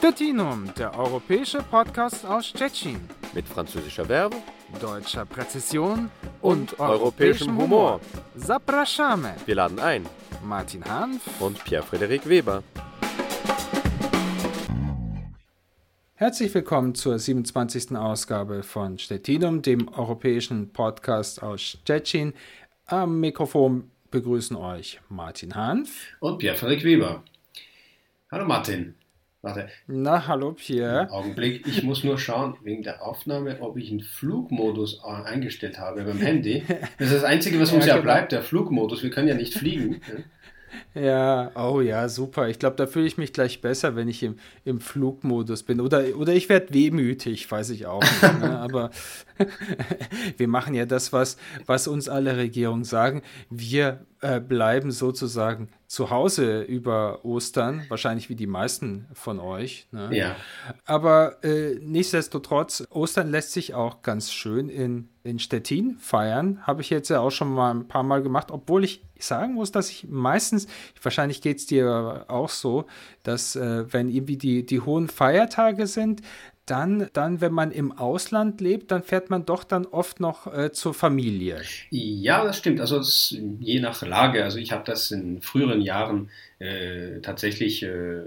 Stettinum, der europäische Podcast aus Stettin. Mit französischer Verbe, deutscher Präzision und, und europäischem Humor. Zapraszamy. Wir laden ein. Martin Hanf und Pierre-Frederik Weber. Herzlich willkommen zur 27. Ausgabe von Stettinum, dem europäischen Podcast aus Stettin. Am Mikrofon begrüßen euch Martin Hanf und Pierre-Frederik Weber. Hallo Martin. Warte. Na, hallo Pierre. Augenblick, ich muss nur schauen, wegen der Aufnahme, ob ich einen Flugmodus eingestellt habe beim Handy. Das ist das Einzige, was uns ja, ja genau. bleibt, der Flugmodus. Wir können ja nicht fliegen. Ja, oh ja, super. Ich glaube, da fühle ich mich gleich besser, wenn ich im, im Flugmodus bin. Oder, oder ich werde wehmütig, weiß ich auch. Nicht, ne? Aber wir machen ja das, was, was uns alle Regierungen sagen. Wir äh, bleiben sozusagen zu Hause über Ostern, wahrscheinlich wie die meisten von euch. Ne? Ja. Aber äh, nichtsdestotrotz, Ostern lässt sich auch ganz schön in, in Stettin feiern. Habe ich jetzt ja auch schon mal ein paar Mal gemacht, obwohl ich sagen muss, dass ich meistens, wahrscheinlich geht es dir auch so, dass äh, wenn irgendwie die, die hohen Feiertage sind, dann, dann, wenn man im Ausland lebt, dann fährt man doch dann oft noch äh, zur Familie. Ja, das stimmt. Also es, je nach Lage. Also ich habe das in früheren Jahren äh, tatsächlich äh,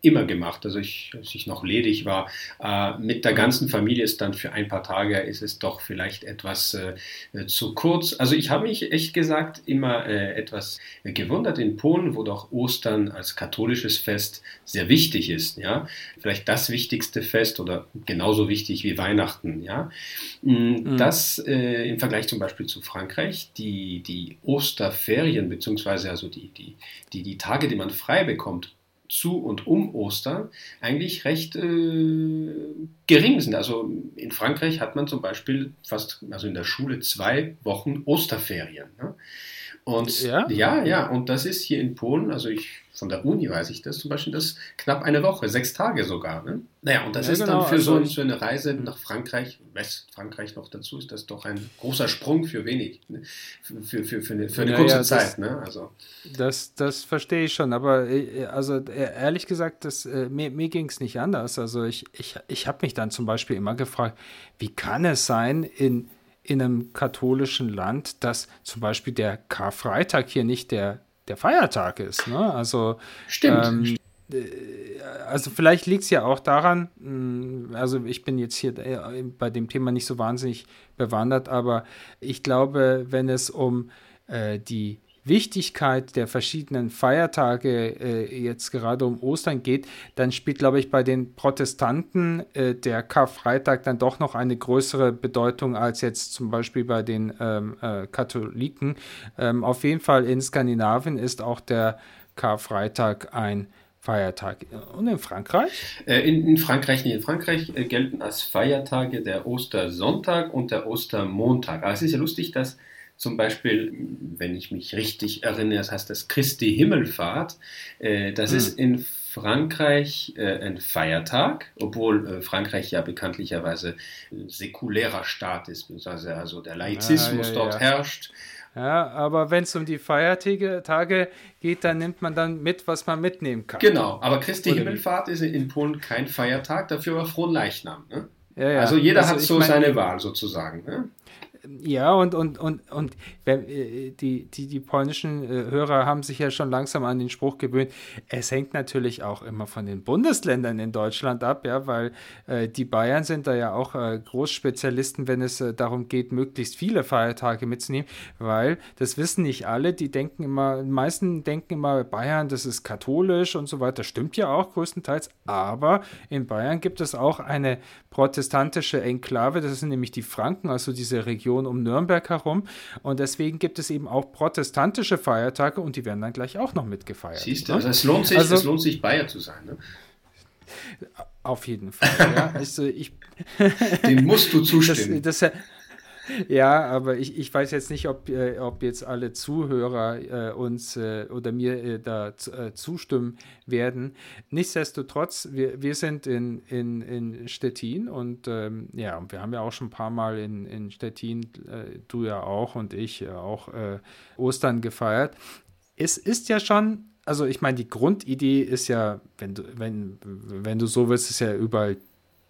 immer gemacht. Also ich, als ich noch ledig war, äh, mit der ganzen Familie ist dann für ein paar Tage ist es doch vielleicht etwas äh, zu kurz. Also ich habe mich echt gesagt immer äh, etwas gewundert in Polen, wo doch Ostern als katholisches Fest sehr wichtig ist. Ja, vielleicht das wichtigste Fest oder genauso wichtig wie Weihnachten. Ja, mm, mhm. das äh, im Vergleich zum Beispiel zu Frankreich die die Osterferien beziehungsweise also die die die die Tage, die man frei bekommt zu und um Ostern eigentlich recht äh, gering sind. Also in Frankreich hat man zum Beispiel fast, also in der Schule zwei Wochen Osterferien. Ne? Und ja? ja, ja, und das ist hier in Polen, also ich von der Uni weiß ich das zum Beispiel, das knapp eine Woche, sechs Tage sogar. Ne? Naja, und das ja, ist genau, dann für also so, so, eine Reise nach Frankreich, Westfrankreich noch dazu, ist das doch ein großer Sprung für wenig, ne? für, für, für, eine, für eine ja, kurze ja, Zeit. Das, ne? also. das, das verstehe ich schon, aber äh, also äh, ehrlich gesagt, das, äh, mir, mir ging es nicht anders. Also ich, ich, ich habe mich dann zum Beispiel immer gefragt, wie kann es sein, in in einem katholischen Land, dass zum Beispiel der Karfreitag hier nicht der, der Feiertag ist. Ne? Also, Stimmt. Ähm, äh, also vielleicht liegt es ja auch daran, hm, also ich bin jetzt hier äh, bei dem Thema nicht so wahnsinnig bewandert, aber ich glaube, wenn es um äh, die Wichtigkeit der verschiedenen Feiertage äh, jetzt gerade um Ostern geht, dann spielt, glaube ich, bei den Protestanten äh, der Karfreitag dann doch noch eine größere Bedeutung als jetzt zum Beispiel bei den ähm, äh, Katholiken. Ähm, auf jeden Fall in Skandinavien ist auch der Karfreitag ein Feiertag. Und in Frankreich? Äh, in, in, Frankreich nicht. In Frankreich äh, gelten als Feiertage der Ostersonntag und der Ostermontag. Aber es ist ja lustig, dass zum Beispiel, wenn ich mich richtig erinnere, das heißt das Christi Himmelfahrt. Äh, das hm. ist in Frankreich äh, ein Feiertag, obwohl äh, Frankreich ja bekanntlicherweise säkulärer Staat ist, beziehungsweise also der Laizismus ja, ja, dort ja. herrscht. Ja, aber wenn es um die Feiertage Tage geht, dann nimmt man dann mit, was man mitnehmen kann. Genau, aber Christi Oder Himmelfahrt ist in Polen kein Feiertag, dafür aber Fronleichnam. Ne? Ja, ja. Also jeder also hat so mein, seine Wahl sozusagen. Ne? Ja, und, und, und, und äh, die, die, die polnischen äh, Hörer haben sich ja schon langsam an den Spruch gewöhnt. Es hängt natürlich auch immer von den Bundesländern in Deutschland ab, ja, weil äh, die Bayern sind da ja auch äh, Großspezialisten, wenn es äh, darum geht, möglichst viele Feiertage mitzunehmen, weil das wissen nicht alle, die denken immer, die meisten denken immer, Bayern, das ist katholisch und so weiter. Stimmt ja auch größtenteils, aber in Bayern gibt es auch eine protestantische Enklave, das sind nämlich die Franken, also diese Region Region um Nürnberg herum. Und deswegen gibt es eben auch protestantische Feiertage und die werden dann gleich auch noch mitgefeiert. Siehst du, ne? also es lohnt sich, also, es lohnt sich Bayer zu sein. Ne? Auf jeden Fall. ja. Also ich, Dem musst du zustimmen. Das, das, ja, aber ich, ich weiß jetzt nicht, ob, äh, ob jetzt alle Zuhörer äh, uns äh, oder mir äh, da äh, zustimmen werden. Nichtsdestotrotz, wir, wir sind in, in, in Stettin und ähm, ja, wir haben ja auch schon ein paar Mal in, in Stettin, äh, du ja auch und ich auch Ostern gefeiert. Es ist ja schon also ich meine, die Grundidee ist ja, wenn du, wenn, wenn du so willst, ist ja überall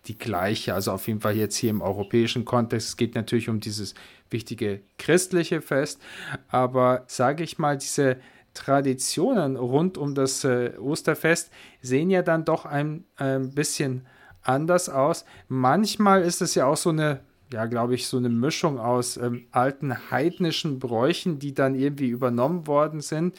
die gleiche. Also auf jeden Fall jetzt hier im europäischen Kontext. Es geht natürlich um dieses wichtige christliche Fest. Aber sage ich mal, diese Traditionen rund um das äh, Osterfest sehen ja dann doch ein, ein bisschen anders aus. Manchmal ist es ja auch so eine ja, glaube ich, so eine Mischung aus ähm, alten heidnischen Bräuchen, die dann irgendwie übernommen worden sind,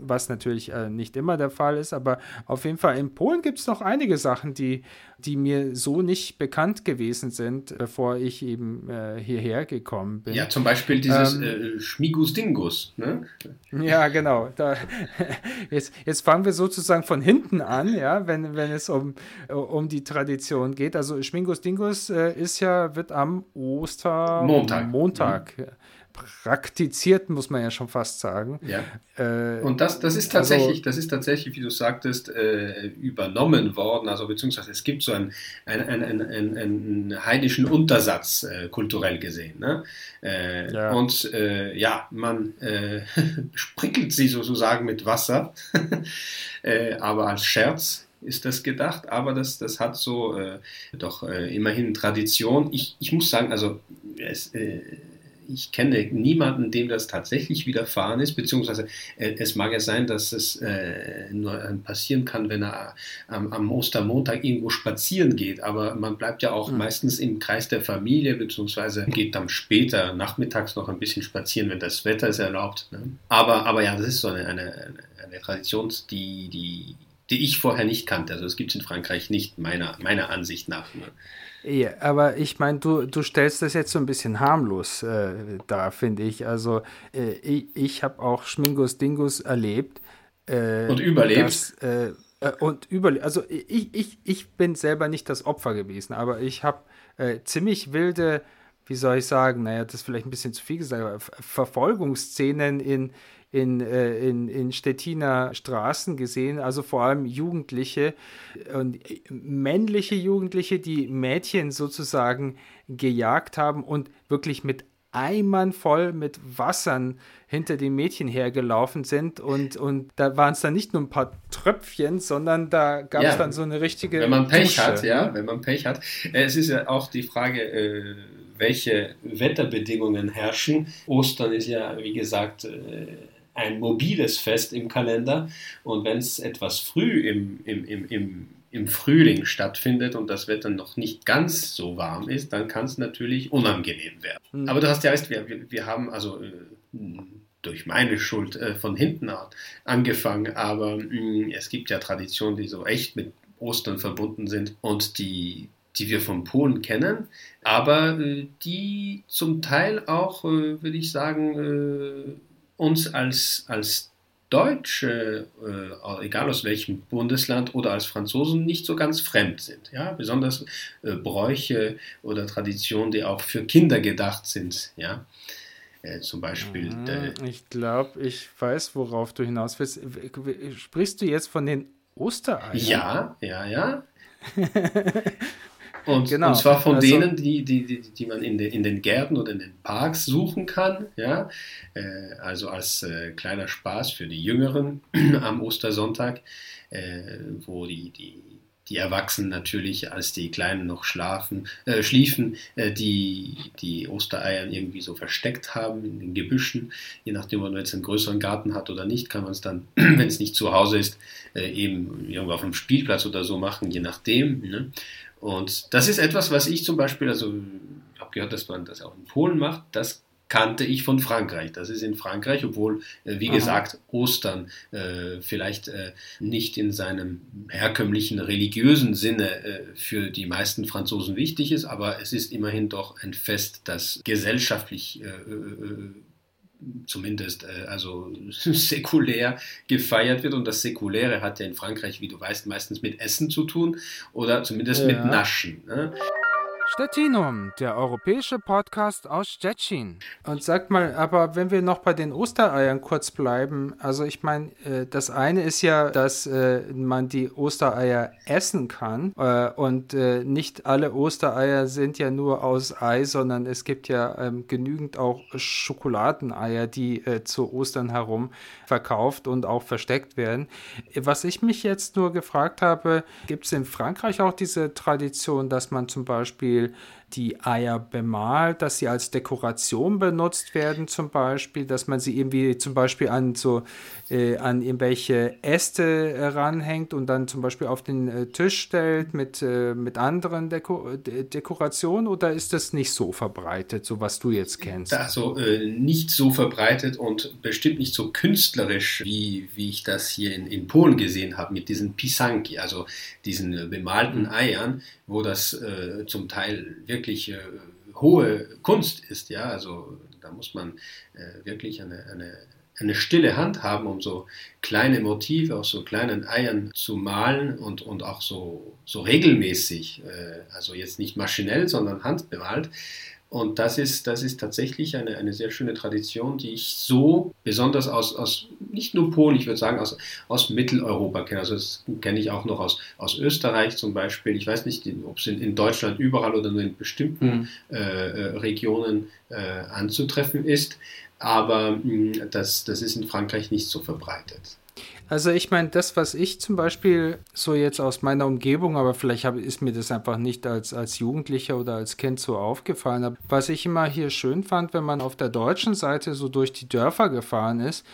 was natürlich äh, nicht immer der Fall ist, aber auf jeden Fall in Polen gibt es noch einige Sachen, die, die mir so nicht bekannt gewesen sind, bevor ich eben äh, hierher gekommen bin. Ja, zum Beispiel dieses ähm, äh, Schmigus Dingus. Ne? Ja, genau. Da, jetzt, jetzt fangen wir sozusagen von hinten an, ja, wenn, wenn es um, um die Tradition geht. Also Schmingus Dingus äh, ist ja, wird am Ostermontag Montag, mhm praktiziert, muss man ja schon fast sagen. Ja. Äh, und das, das ist tatsächlich, also, das ist tatsächlich, wie du sagtest, äh, übernommen worden, also beziehungsweise es gibt so einen, einen, einen, einen, einen heidnischen Untersatz äh, kulturell gesehen. Ne? Äh, ja. Und äh, ja, man äh, sprinkelt sie sozusagen mit Wasser, aber als Scherz ist das gedacht, aber das, das hat so äh, doch äh, immerhin Tradition. Ich, ich muss sagen, also es, äh, ich kenne niemanden, dem das tatsächlich widerfahren ist, beziehungsweise äh, es mag ja sein, dass es äh, nur äh, passieren kann, wenn er am, am, Ostermontag irgendwo spazieren geht, aber man bleibt ja auch mhm. meistens im Kreis der Familie, beziehungsweise geht dann später nachmittags noch ein bisschen spazieren, wenn das Wetter es erlaubt. Ne? Aber, aber ja, das ist so eine, eine, eine Tradition, die, die, die ich vorher nicht kannte. Also es gibt es in Frankreich nicht, meiner, meiner Ansicht nach. Ne? Ja, aber ich meine, du, du stellst das jetzt so ein bisschen harmlos äh, da, finde ich. Also äh, ich, ich habe auch Schmingus Dingus erlebt. Äh, und überlebt. Dass, äh, äh, und überlebt. Also ich, ich, ich bin selber nicht das Opfer gewesen, aber ich habe äh, ziemlich wilde, wie soll ich sagen, naja, das ist vielleicht ein bisschen zu viel gesagt, aber Verfolgungsszenen in, in, äh, in, in Stettiner Straßen gesehen, also vor allem Jugendliche und männliche Jugendliche, die Mädchen sozusagen gejagt haben und wirklich mit Eimern voll mit Wassern hinter den Mädchen hergelaufen sind und, und da waren es dann nicht nur ein paar Tröpfchen, sondern da gab es ja, dann so eine richtige. Wenn man Pech Dusche, hat, ja, wenn man Pech hat. Äh, es ist ja auch die Frage, äh, welche Wetterbedingungen herrschen. Ostern ist ja, wie gesagt, äh, ein mobiles Fest im Kalender. Und wenn es etwas früh im, im, im, im, im Frühling stattfindet und das Wetter noch nicht ganz so warm ist, dann kann es natürlich unangenehm werden. Mhm. Aber du hast ja recht, wir, wir haben also äh, durch meine Schuld äh, von hinten angefangen, aber mh, mm, es gibt ja Traditionen, die so echt mit Ostern verbunden sind und die die wir von Polen kennen, aber äh, die zum Teil auch, würde ich sagen, uns als, als Deutsche, äh, egal aus welchem Bundesland oder als Franzosen, nicht so ganz fremd sind. Ja? Besonders äh, Bräuche oder Traditionen, die auch für Kinder gedacht sind. Ja? Äh, zum Beispiel. Mhm, ich glaube, ich weiß, worauf du hinaus willst. Sprichst du jetzt von den Ostereiern? Ja, ja, ja. Und, genau. und zwar von also, denen, die, die, die, die man in, de, in den Gärten oder in den Parks suchen kann. Ja? Äh, also als äh, kleiner Spaß für die Jüngeren am Ostersonntag, äh, wo die, die, die Erwachsenen natürlich, als die Kleinen noch schlafen, äh, schliefen, äh, die, die Ostereier irgendwie so versteckt haben in den Gebüschen. Je nachdem, ob man jetzt einen größeren Garten hat oder nicht, kann man es dann, wenn es nicht zu Hause ist, äh, eben irgendwo auf dem Spielplatz oder so machen, je nachdem. Ne? Und das ist etwas, was ich zum Beispiel, also ich habe gehört, dass man das auch in Polen macht, das kannte ich von Frankreich. Das ist in Frankreich, obwohl, äh, wie Aha. gesagt, Ostern äh, vielleicht äh, nicht in seinem herkömmlichen religiösen Sinne äh, für die meisten Franzosen wichtig ist, aber es ist immerhin doch ein Fest, das gesellschaftlich äh, äh, zumindest äh, also säkulär gefeiert wird. Und das Säkuläre hat ja in Frankreich, wie du weißt, meistens mit Essen zu tun oder zumindest ja. mit Naschen. Ne? Stettinum, der europäische Podcast aus Stettin. Und sag mal, aber wenn wir noch bei den Ostereiern kurz bleiben, also ich meine, äh, das eine ist ja, dass äh, man die Ostereier essen kann äh, und äh, nicht alle Ostereier sind ja nur aus Ei, sondern es gibt ja ähm, genügend auch Schokoladeneier, die äh, zu Ostern herum verkauft und auch versteckt werden. Was ich mich jetzt nur gefragt habe, gibt es in Frankreich auch diese Tradition, dass man zum Beispiel die Eier bemalt, dass sie als Dekoration benutzt werden, zum Beispiel, dass man sie irgendwie zum Beispiel an so äh, an irgendwelche Äste äh, ranhängt und dann zum Beispiel auf den äh, Tisch stellt mit, äh, mit anderen Deko De Dekorationen oder ist das nicht so verbreitet, so was du jetzt kennst? Also nicht so verbreitet und bestimmt nicht so künstlerisch, wie, wie ich das hier in, in Polen gesehen habe, mit diesen Pisanki, also diesen bemalten Eiern, wo das zum Teil wirklich hohe Kunst ist, ja, also da muss man wirklich eine, eine eine stille Hand haben, um so kleine Motive aus so kleinen Eiern zu malen und, und auch so, so regelmäßig, äh, also jetzt nicht maschinell, sondern handbemalt. Und das ist, das ist tatsächlich eine, eine sehr schöne Tradition, die ich so besonders aus, aus nicht nur Polen, ich würde sagen aus, aus Mitteleuropa kenne. Also das kenne ich auch noch aus, aus Österreich zum Beispiel. Ich weiß nicht, ob es in, in Deutschland überall oder nur in bestimmten mhm. äh, äh Regionen äh, anzutreffen ist aber mh, hm, das, das ist in Frankreich nicht so verbreitet. Also ich meine, das, was ich zum Beispiel so jetzt aus meiner Umgebung, aber vielleicht hab, ist mir das einfach nicht als, als Jugendlicher oder als Kind so aufgefallen, aber was ich immer hier schön fand, wenn man auf der deutschen Seite so durch die Dörfer gefahren ist,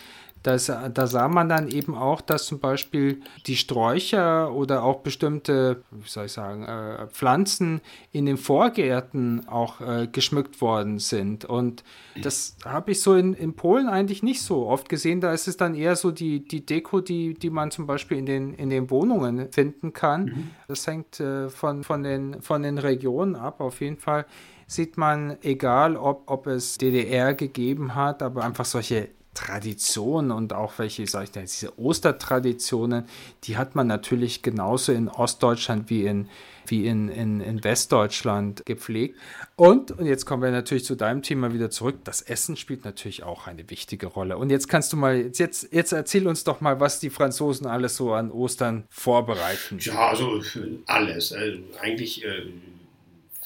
das, da sah man dann eben auch, dass zum Beispiel die Sträucher oder auch bestimmte, wie soll ich sagen, äh, Pflanzen in den Vorgärten auch äh, geschmückt worden sind. Und das habe ich so in, in Polen eigentlich nicht so oft gesehen. Da ist es dann eher so die, die Deko, die, die man zum Beispiel in den, in den Wohnungen finden kann. Mhm. Das hängt äh, von, von, den, von den Regionen ab. Auf jeden Fall sieht man, egal ob, ob es DDR gegeben hat, aber einfach solche Traditionen und auch welche, sage ich denn, diese Ostertraditionen, die hat man natürlich genauso in Ostdeutschland wie in, wie in, in, in Westdeutschland gepflegt. Und, und jetzt kommen wir natürlich zu deinem Thema wieder zurück. Das Essen spielt natürlich auch eine wichtige Rolle. Und jetzt kannst du mal, jetzt, jetzt erzähl uns doch mal, was die Franzosen alles so an Ostern vorbereiten. Ja, also alles. Also eigentlich. Äh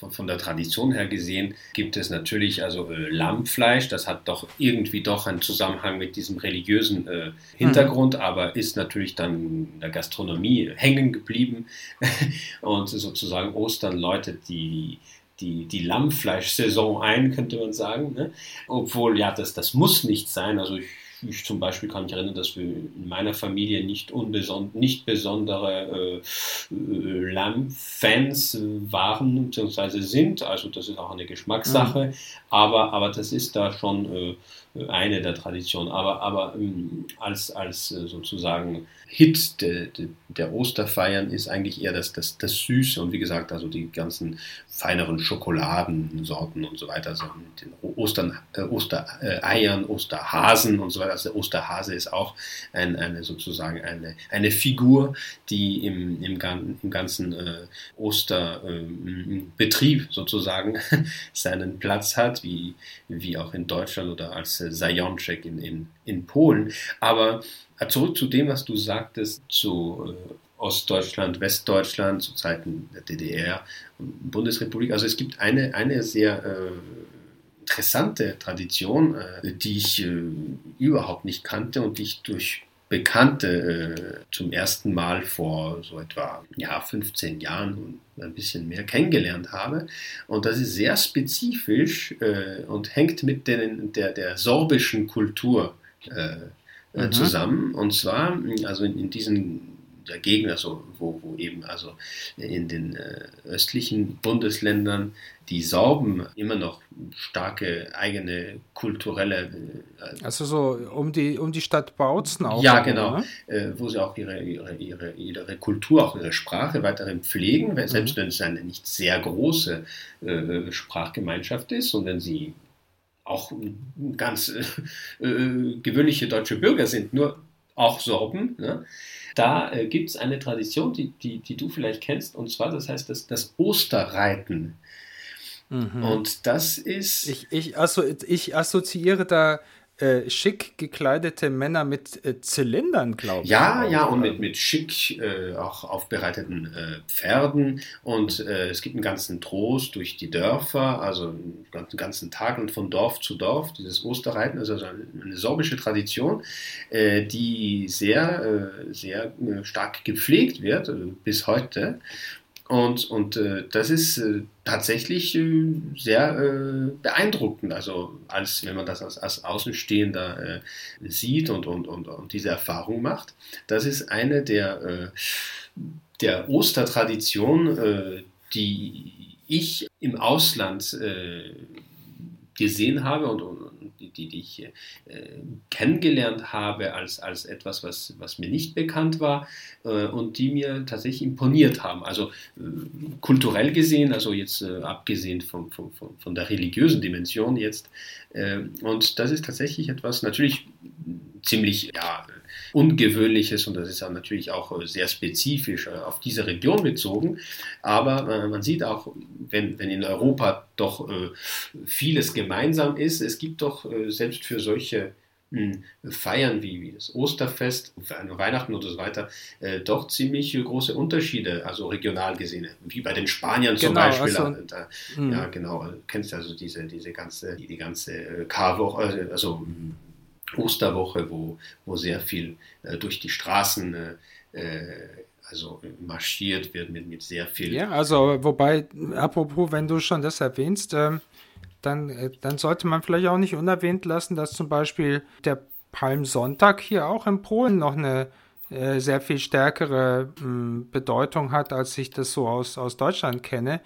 von, von der Tradition her gesehen gibt es natürlich also äh, Lammfleisch, das hat doch irgendwie doch einen Zusammenhang mit diesem religiösen äh, Hintergrund, mhm. aber ist natürlich dann in der Gastronomie hängen geblieben und sozusagen Ostern läutet die die, die Lammfleischsaison ein, könnte man sagen. Ne? Obwohl, ja, das, das muss nicht sein. Also ich ich zum Beispiel kann mich erinnern, dass wir in meiner Familie nicht, unbeson nicht besondere äh, äh, Lamm-Fans waren bzw. sind. Also das ist auch eine Geschmackssache. Mhm. Aber, aber das ist da schon äh, eine der Traditionen. Aber, aber ähm, als, als äh, sozusagen Hit de, de, der Osterfeiern ist eigentlich eher das, das, das Süße und wie gesagt, also die ganzen feineren Schokoladensorten und so weiter, also mit den Ostern, äh, Ostereiern, Osterhasen und so weiter. Also der Osterhase ist auch ein, eine sozusagen eine, eine Figur, die im, im, im ganzen äh, Osterbetrieb äh, sozusagen seinen Platz hat, wie, wie auch in Deutschland oder als äh, Zajączek in, in, in Polen. Aber äh, zurück zu dem, was du sagtest, zu äh, Ostdeutschland, Westdeutschland, zu Zeiten der DDR und Bundesrepublik. Also es gibt eine, eine sehr äh, interessante Tradition, äh, die ich äh, überhaupt nicht kannte und die ich durch Bekannte äh, zum ersten Mal vor so etwa ja, 15 Jahren und ein bisschen mehr kennengelernt habe. Und das ist sehr spezifisch äh, und hängt mit den, der, der sorbischen Kultur äh, äh, mhm. zusammen. Und zwar, also in, in diesen der Gegend, also wo, wo eben also in den äh, östlichen Bundesländern die Sorben immer noch starke eigene kulturelle. Äh, also so um die um die Stadt Bautzen auch. Ja, genau, ne? äh, wo sie auch ihre, ihre, ihre, ihre Kultur, auch ihre Sprache weiterhin pflegen, mhm. selbst wenn es eine nicht sehr große Sprachgemeinschaft ist und wenn sie auch ganz gewöhnliche deutsche Bürger sind, nur auch Sorben. Ne? Da äh, gibt es eine Tradition, die, die, die du vielleicht kennst, und zwar, das heißt das, das Osterreiten. Mhm. Und das ist. Ich, ich, also, ich assoziiere da äh, schick gekleidete Männer mit äh, Zylindern, glaube ich. Ja, ja, und mit, mit schick äh, auch aufbereiteten äh, Pferden. Und äh, es gibt einen ganzen Trost durch die Dörfer, also einen ganzen Tag und von Dorf zu Dorf, dieses Osterreiten, also eine sorbische Tradition, die sehr, sehr stark gepflegt wird bis heute. Und, und äh, das ist äh, tatsächlich äh, sehr äh, beeindruckend, also als wenn man das als, als Außenstehender äh, sieht und, und, und, und, diese Erfahrung macht. Das ist eine der, äh, der Ostertraditionen, die ich im Ausland gesehen habe und, und, die, die ich äh, kennengelernt habe als, als etwas, was, was mir nicht bekannt war äh, und die mir tatsächlich imponiert haben. Also äh, kulturell gesehen, also jetzt äh, abgesehen von, von, von, der religiösen Dimension jetzt. Äh, und das ist tatsächlich etwas natürlich ziemlich, ja, Ungewöhnliches und das ist dann natürlich auch äh, sehr spezifisch äh, auf diese Region bezogen. Aber äh, man sieht auch, wenn, wenn in Europa doch vieles gemeinsam ist, es gibt doch selbst für solche hm, Feiern wie, das Osterfest, Weihnachten und so weiter, äh, doch ziemlich große Unterschiede, also regional gesehen, wie bei den Spaniern zum genau, Beispiel. Also, da, hm. ja, genau, du kennst also diese, diese ganze, die, die ganze Karwoche, also hm, Osterwoche, wo, wo sehr viel äh, durch die Straßen äh, äh, also marschiert wird mit, mit sehr viel. Ja, also wobei, apropos, wenn du schon das erwähnst, ähm, dann, äh, dann sollte man vielleicht auch nicht unerwähnt lassen, dass zum Beispiel der Palmsonntag hier auch in Polen noch eine äh, sehr viel stärkere hm, Bedeutung hat, als ich das so aus, aus Deutschland kenne.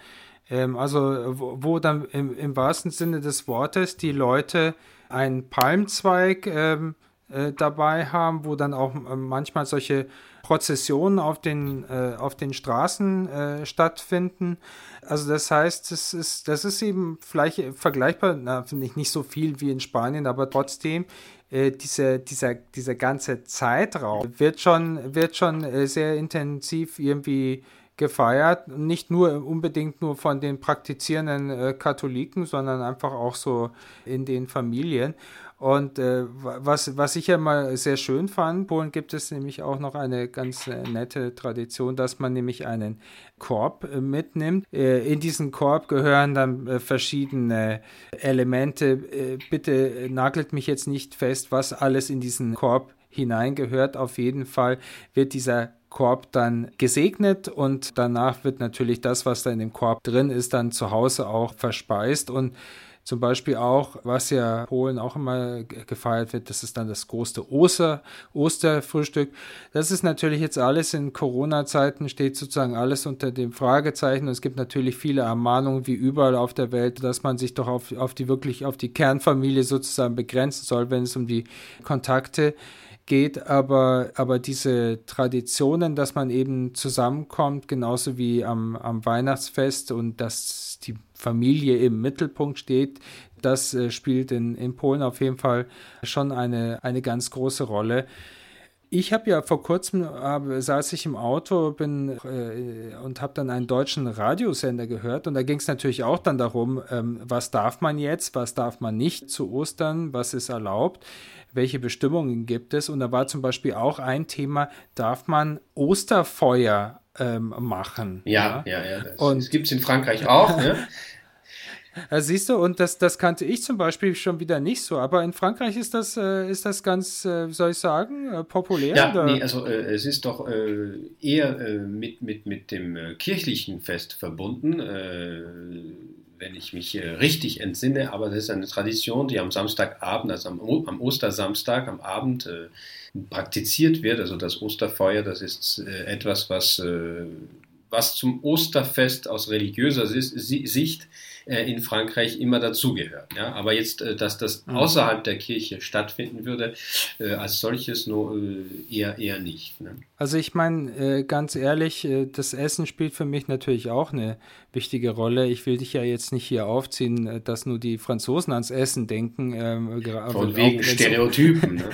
Ähm, also wo, wo dann im, im, wahrsten Sinne des Wortes die Leute einen Palmzweig ähm, äh, dabei haben, wo dann auch äh, manchmal solche Prozessionen auf den, äh, auf den Straßen äh, stattfinden. Also das heißt, das ist, das ist eben vielleicht vergleichbar, finde ich nicht so viel wie in Spanien, aber trotzdem äh, diese, dieser, dieser ganze Zeitraum wird schon, wird schon äh, sehr intensiv irgendwie gefeiert. Nicht nur unbedingt nur von den praktizierenden äh, Katholiken, sondern einfach auch so in den Familien. Und äh, was, was ich ja mal sehr schön fand, in Polen gibt es nämlich auch noch eine ganz äh, nette Tradition, dass man nämlich einen Korb äh, mitnimmt. Äh, in diesen Korb gehören dann äh, verschiedene Elemente. Äh, bitte nagelt mich jetzt nicht fest, was alles in diesen Korb hineingehört. Auf jeden Fall wird dieser Korb dann gesegnet und danach wird natürlich das, was da in dem Korb drin ist, dann zu Hause auch verspeist und zum Beispiel auch, was ja Polen auch immer gefeiert wird, das ist dann das große Oster, Osterfrühstück. Das ist natürlich jetzt alles in Corona-Zeiten, steht sozusagen alles unter dem Fragezeichen. Und es gibt natürlich viele Ermahnungen, wie überall auf der Welt, dass man sich doch auf, auf die wirklich, auf die Kernfamilie sozusagen begrenzen soll, wenn es um die Kontakte geht geht, aber, aber diese Traditionen, dass man eben zusammenkommt, genauso wie am, am Weihnachtsfest und dass die Familie im Mittelpunkt steht, das äh, spielt in, in Polen auf jeden Fall schon eine, eine ganz große Rolle. Ich habe ja vor kurzem äh, saß ich im Auto bin äh, und habe dann einen deutschen Radiosender gehört und da ging es natürlich auch dann darum, ähm, was darf man jetzt, was darf man nicht zu Ostern, was ist erlaubt welche Bestimmungen gibt es. Und da war zum Beispiel auch ein Thema, darf man Osterfeuer ähm, machen? Ja, ja, ja. ja das, und das gibt es in Frankreich auch. ne? Also siehst du, und das, das kannte ich zum Beispiel schon wieder nicht so, aber in Frankreich ist das, äh, ist das ganz, äh, soll ich sagen, äh, populär? Ja, oder? nee, also äh, es ist doch äh, eher mit, mit, mit dem kirchlichen Fest verbunden wenn ich mich richtig entsinne, aber das ist eine Tradition, die am Samstagabend, also am, am Ostersamstag, am Abend praktiziert wird. Also das Osterfeuer, das ist etwas, was, was zum Osterfest aus religiöser Sicht äh, in Frankreich immer dazugehört. Ja? Aber jetzt, äh, dass das mhm. außerhalb der Kirche stattfinden würde, äh, als solches nur eher, eher nicht. Ne? Also ich meine, ganz ehrlich, das Essen spielt für mich natürlich auch eine wichtige Rolle. Ich will dich ja jetzt nicht hier aufziehen, dass nur die Franzosen ans Essen denken. Ähm, Von wegen Stereotypen. ne?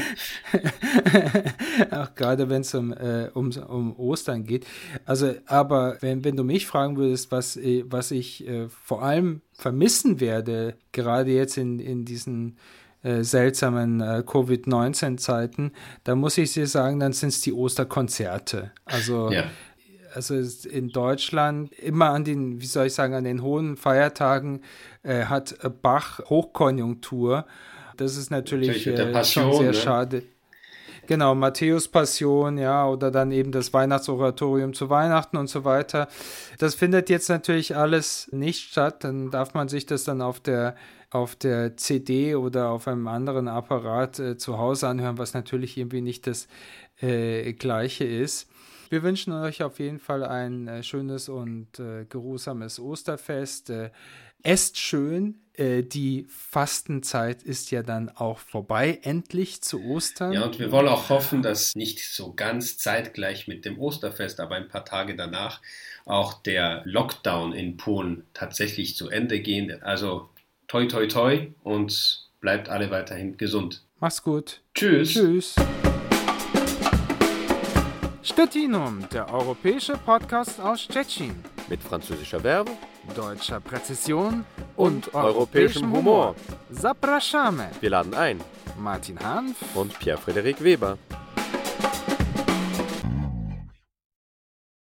auch gerade wenn es um, um, um Ostern geht. Also, aber Aber wenn, wenn du mich fragen würdest, was, äh, was ich äh, vor allem vermissen werde, gerade jetzt in, in diesen äh, seltsamen äh, Covid-19-Zeiten, da muss ich dir sagen, dann sind es die Osterkonzerte. Also ja also in Deutschland immer an den, wie soll ich sagen, an den hohen Feiertagen äh, hat Bach Hochkonjunktur. Das ist natürlich, natürlich äh, schon sehr ne? schade. Genau, Matthäus Passion, ja, oder dann eben das Weihnachtsoratorium zu Weihnachten und so weiter. Das findet jetzt natürlich alles nicht statt. Dann darf man sich das dann auf der auf der CD oder auf einem anderen Apparat äh, zu Hause anhören, was natürlich irgendwie nicht das äh, gleiche ist. Wir wünschen euch auf jeden Fall ein äh, schönes und äh, geruhsames Osterfest. Äh, esst schön. Äh, die Fastenzeit ist ja dann auch vorbei, endlich zu Ostern. Ja, und wir wollen auch hoffen, dass nicht so ganz zeitgleich mit dem Osterfest, aber ein paar Tage danach auch der Lockdown in Polen tatsächlich zu Ende geht. Also toi toi toi und bleibt alle weiterhin gesund. Mach's gut. Tschüss. Tschüss. Stettinum, der europäische Podcast aus Stettin. Mit französischer Verbe, deutscher Präzision und, und europäischem Humor. Zapraszamy. Wir laden ein. Martin Hanf und Pierre-Frederik Weber.